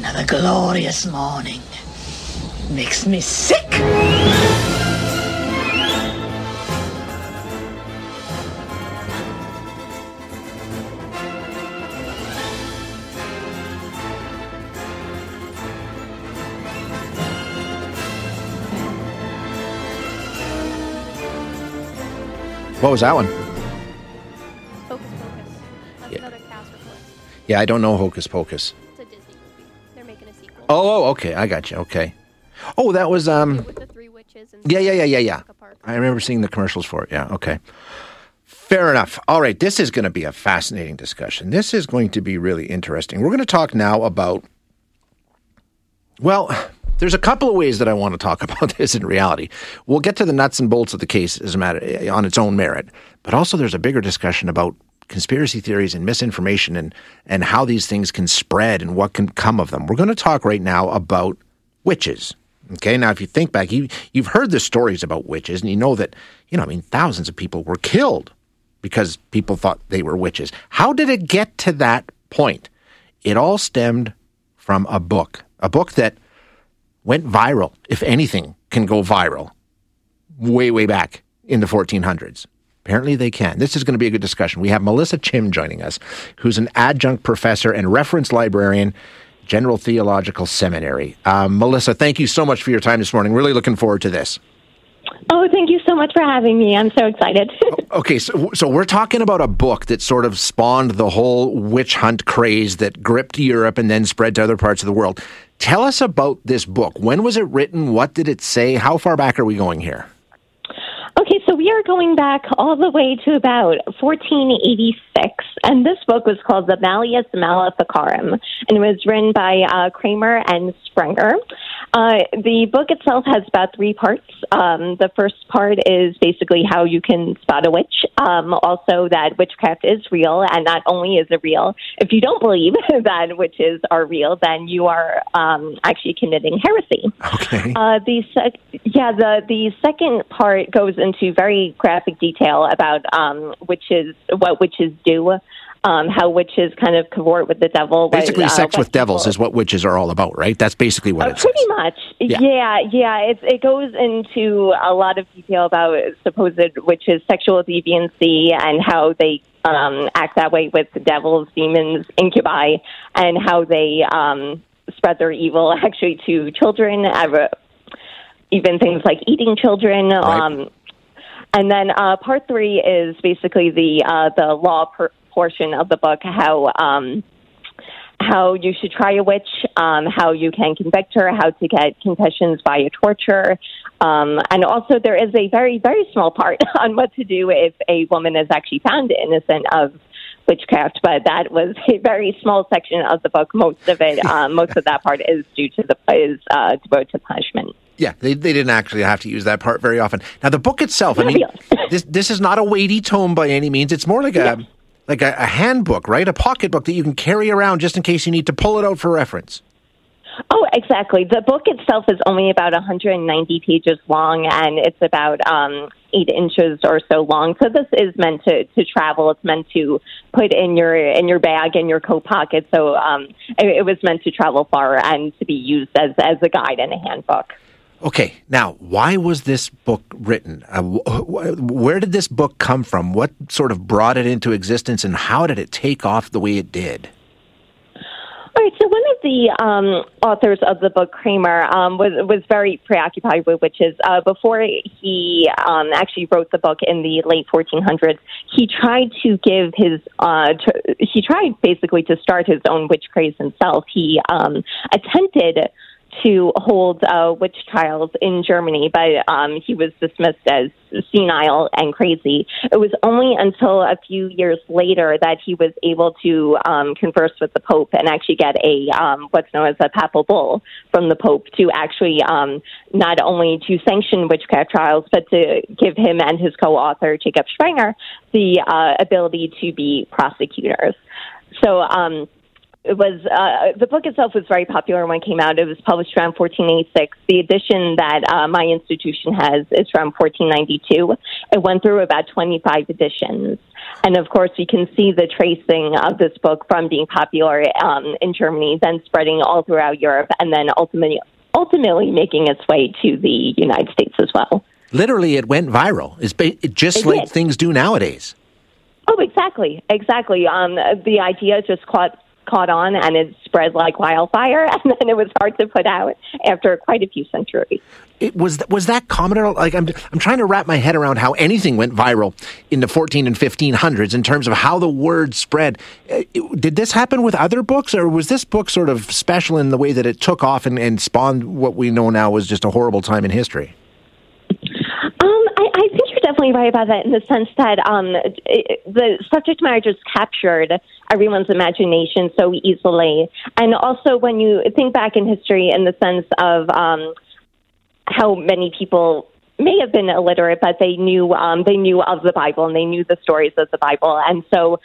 Another glorious morning. Makes me sick. What was that one? Hocus Pocus. That's Yeah. another cast report. Yeah, I don't know Hocus Pocus. Oh, oh, okay, I got you. Okay. Oh, that was um. With the three witches and Yeah, yeah, yeah, yeah, yeah. I remember seeing the commercials for it. Yeah, okay. Fair enough. All right, this is going to be a fascinating discussion. This is going to be really interesting. We're going to talk now about. Well, there's a couple of ways that I want to talk about this in reality. We'll get to the nuts and bolts of the case as a matter on its own merit, but also there's a bigger discussion about conspiracy theories and misinformation and and how these things can spread and what can come of them. We're going to talk right now about witches. Okay, now if you think back, you you've heard the stories about witches, and you know that you know, I mean, thousands of people were killed because people thought they were witches. How did it get to that point? It all stemmed from a book, a book that went viral, if anything can go viral, way, way back in the 1400s. Apparently, they can. This is going to be a good discussion. We have Melissa Chim joining us, who's an adjunct professor and reference librarian, General Theological Seminary. Um, Melissa, thank you so much for your time this morning. Really looking forward to this. Oh, thank you so much for having me. I'm so excited. Okay, so so we're talking about a book that sort of spawned the whole witch hunt craze that gripped Europe and then spread to other parts of the world. Tell us about this book. When was it written? What did it say? How far back are we going here? Are going back all the way to about 1486, and this book was called the Malleus Maleficarum, and it was written by uh, Kramer and Sprenger. Uh, the book itself has about three parts. Um, the first part is basically how you can spot a witch. Um, also, that witchcraft is real, and not only is it real, if you don't believe that witches are real, then you are um, actually committing heresy. Okay. Uh, the sec- yeah, the the second part goes into very graphic detail about um, witches, what witches do, um, how witches kind of cavort with the devil. Basically, uh, sex with devils is what witches are all about, right? That's basically what uh, it says. pretty much. Yeah. Yeah, yeah. It, it goes into a lot of detail about supposed witches' sexual deviancy and how they um, act that way with devils, demons, incubi, and how they um, spread their evil actually to children, even things like eating children. Right. Um, and then uh, part three is basically the uh, the law per- portion of the book, how. Um, how you should try a witch, um, how you can convict her, how to get confessions via torture. Um, and also, there is a very, very small part on what to do if a woman is actually found innocent of witchcraft. But that was a very small section of the book. Most of it, um, most of that part is due to the is uh, devoted to punishment. Yeah, they, they didn't actually have to use that part very often. Now, the book itself, I mean, this this is not a weighty tome by any means. It's more like a like a, a handbook, right? A pocketbook that you can carry around just in case you need to pull it out for reference. Oh, exactly. The book itself is only about 190 pages long, and it's about um, eight inches or so long. So this is meant to, to travel. It's meant to put in your in your bag in your coat pocket. So um, it, it was meant to travel far and to be used as as a guide and a handbook. Okay, now, why was this book written? Uh, wh- wh- where did this book come from? What sort of brought it into existence, and how did it take off the way it did? All right. So one of the um, authors of the book, Kramer, um, was was very preoccupied with witches. Uh, before he um, actually wrote the book in the late 1400s, he tried to give his uh, he tried basically to start his own witch craze himself. He um, attempted to hold uh, witch trials in Germany, but um, he was dismissed as senile and crazy. It was only until a few years later that he was able to um, converse with the Pope and actually get a um, what's known as a papal bull from the Pope to actually um, not only to sanction witchcraft trials, but to give him and his co-author Jacob Sprenger the uh, ability to be prosecutors. So. Um, it was uh, the book itself was very popular when it came out. It was published around 1486. The edition that uh, my institution has is from 1492. It went through about 25 editions, and of course, you can see the tracing of this book from being popular um, in Germany, then spreading all throughout Europe, and then ultimately ultimately making its way to the United States as well. Literally, it went viral. It's ba- just It like did. things do nowadays. Oh, exactly, exactly. Um, the idea just caught caught on, and it spread like wildfire, and then it was hard to put out after quite a few centuries. It was was that common at all? Like I'm I'm trying to wrap my head around how anything went viral in the 14 and 1500s in terms of how the word spread. Uh, Did this happen with other books, or was this book sort of special in the way that it took off and, and spawned what we know now was just a horrible time in history? Um, I, I think you're definitely right about that in the sense that um, it, the subject matter just captured everyone's imagination so easily. And also, when you think back in history in the sense of um, how many people may have been illiterate, but they knew um, they knew of the Bible and they knew the stories of the Bible, and so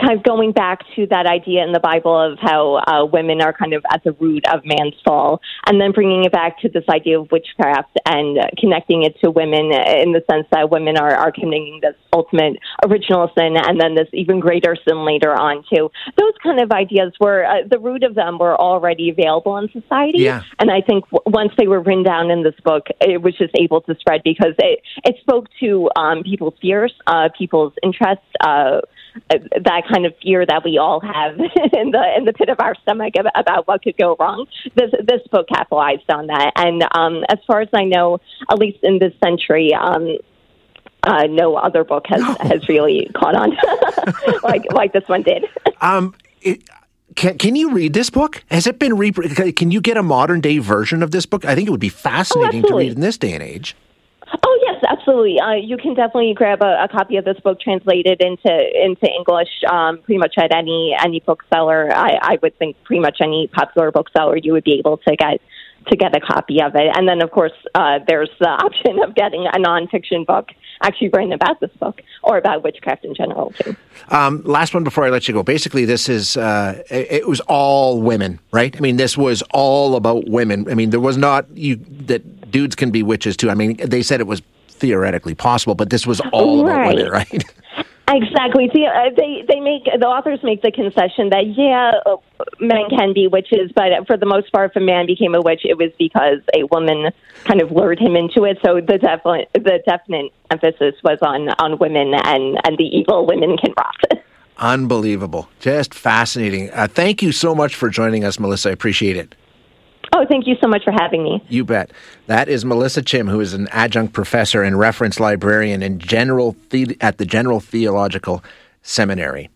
kind of going back to that idea in the Bible of how uh, women are kind of at the root of man's fall, and then bringing it back to this idea of witchcraft and uh, connecting it to women in the sense that women are, are committing this ultimate original sin and then this even greater sin later on too. Those kind of ideas were uh, the root of them were already available in society, Yeah. and I think w- once they were written down in this book, it was just able to spread because it it spoke to um, people's fears, uh, people's interests. Uh, that kind of fear that we all have in the in the pit of our stomach about what could go wrong. This this book capitalized on that, and um, as far as I know, at least in this century. Um, uh, no other book has, has really caught on like like this one did. Um, it, can can you read this book? Has it been re? Can you get a modern day version of this book? I think it would be fascinating to read in this day and age. Absolutely. Uh, you can definitely grab a, a copy of this book translated into into English. Um, pretty much at any any bookseller, I, I would think pretty much any popular bookseller, you would be able to get to get a copy of it. And then, of course, uh, there's the option of getting a nonfiction book actually written about this book or about witchcraft in general too. Um, last one before I let you go. Basically, this is uh, it was all women, right? I mean, this was all about women. I mean, there was not you that dudes can be witches too. I mean, they said it was theoretically possible, but this was all about Right. women, right? Exactly. See, uh, they they make the authors make the concession that yeah, uh, men can be witches, but for the most part, if a man became a witch, it was because a woman kind of lured him into it. So the definite the definite emphasis was on on women and and the evil women can rot. Unbelievable, just fascinating. Uh, thank you so much for joining us, Melissa. I appreciate it. Oh, thank you so much for having me. You bet. That is Melissa Chim, who is an adjunct professor and reference librarian in general the- at the General Theological Seminary.